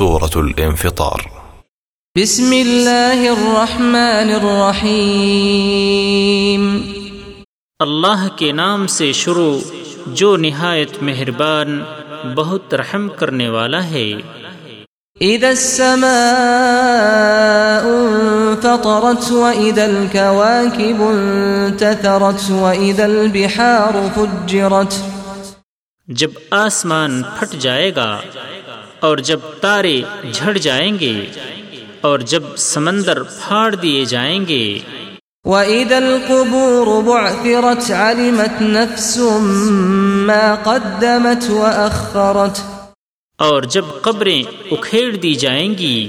سورة الانفطار. بسم الله الرحمن الرحيم اللہ کے نام سے شروع جو نہایت مہربان بہت رحم کرنے والا ہے۔ إذا السماء انفطرت وإذا الكواكب انتثرت وإذا البحار فجرت. جب آسمان پھٹ جائے گا اور جب تارے جھڑ جائیں گے اور جب سمندر پھاڑ دیے جائیں گے۔ وإذا القبور بعثرت علمت نفس ما قدمت وأخرت۔ اور جب قبریں اکھیڑ دی جائیں گی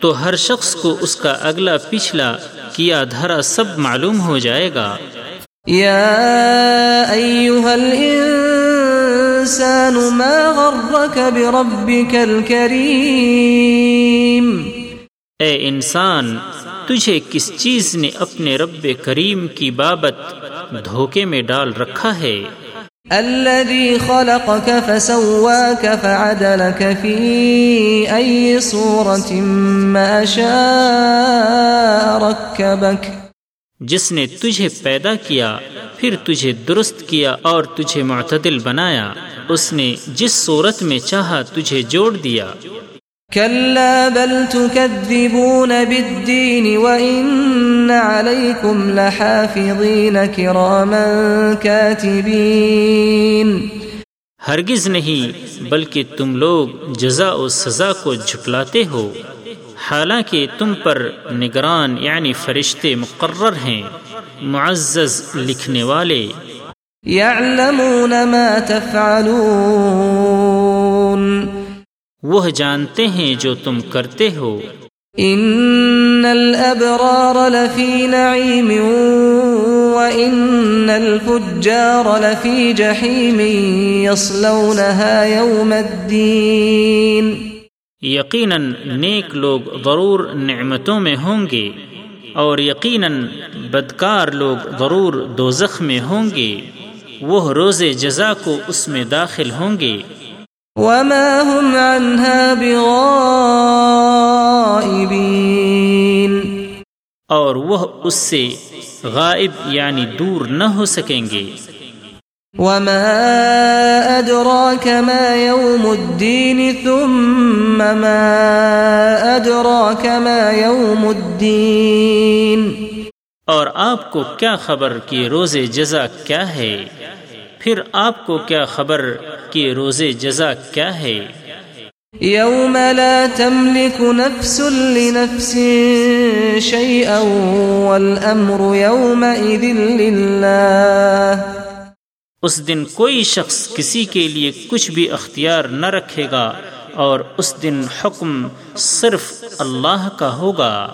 تو ہر شخص کو اس کا اگلا پچھلا کیا دھرا سب معلوم ہو جائے گا۔ يا أيها الإنسان ما غرك بربك الكريم. اے انسان تجھے کس چیز نے اپنے رب کریم کی بابت دھوکے میں ڈال رکھا ہے؟ الذي خلقك فسواك فعدلك في أي صورة ما شاء ركبك. جس نے تجھے پیدا کیا پھر تجھے درست کیا اور تجھے معتدل بنایا۔ اس نے جس صورت میں چاہا تجھے جوڑ دیا۔ كلا بل تكذبون بالدين وإن عليكم لحافظين كراما كاتبين ہرگز نہیں بلکہ تم لوگ جزا و سزا کو جھٹلاتے ہو۔ حالانکہ تم پر نگران یعنی فرشتے مقرر ہیں معزز لکھنے والے۔ يعلمون ما تفعلون۔ وہ جانتے ہیں جو تم کرتے ہو۔ إن الأبرار لفي نعيم وإن الفجار لفي جحيم يصلونها يوم الدين۔ یقیناً نیک لوگ ضرور نعمتوں میں ہوں گے اور یقیناً بدکار لوگ ضرور دوزخ میں ہوں گے۔ وہ روز جزا کو اس میں داخل ہوں گے۔ وما هم عنها بغائبين۔ اور وہ اس سے غائب یعنی دور نہ ہو سکیں گے۔ وما أدراك ما يوم الدين ثم ما أدراك ما يوم الدين۔ اور آپ کو کیا خبر کہ روز جزا کیا ہے؟ پھر آپ کو کیا خبر کہ روز جزا کیا ہے؟ يوم لا نفس لنفس لله اس دن کوئی شخص کسی کے لیے کچھ بھی اختیار نہ رکھے گا اور اس دن حکم صرف اللہ کا ہوگا۔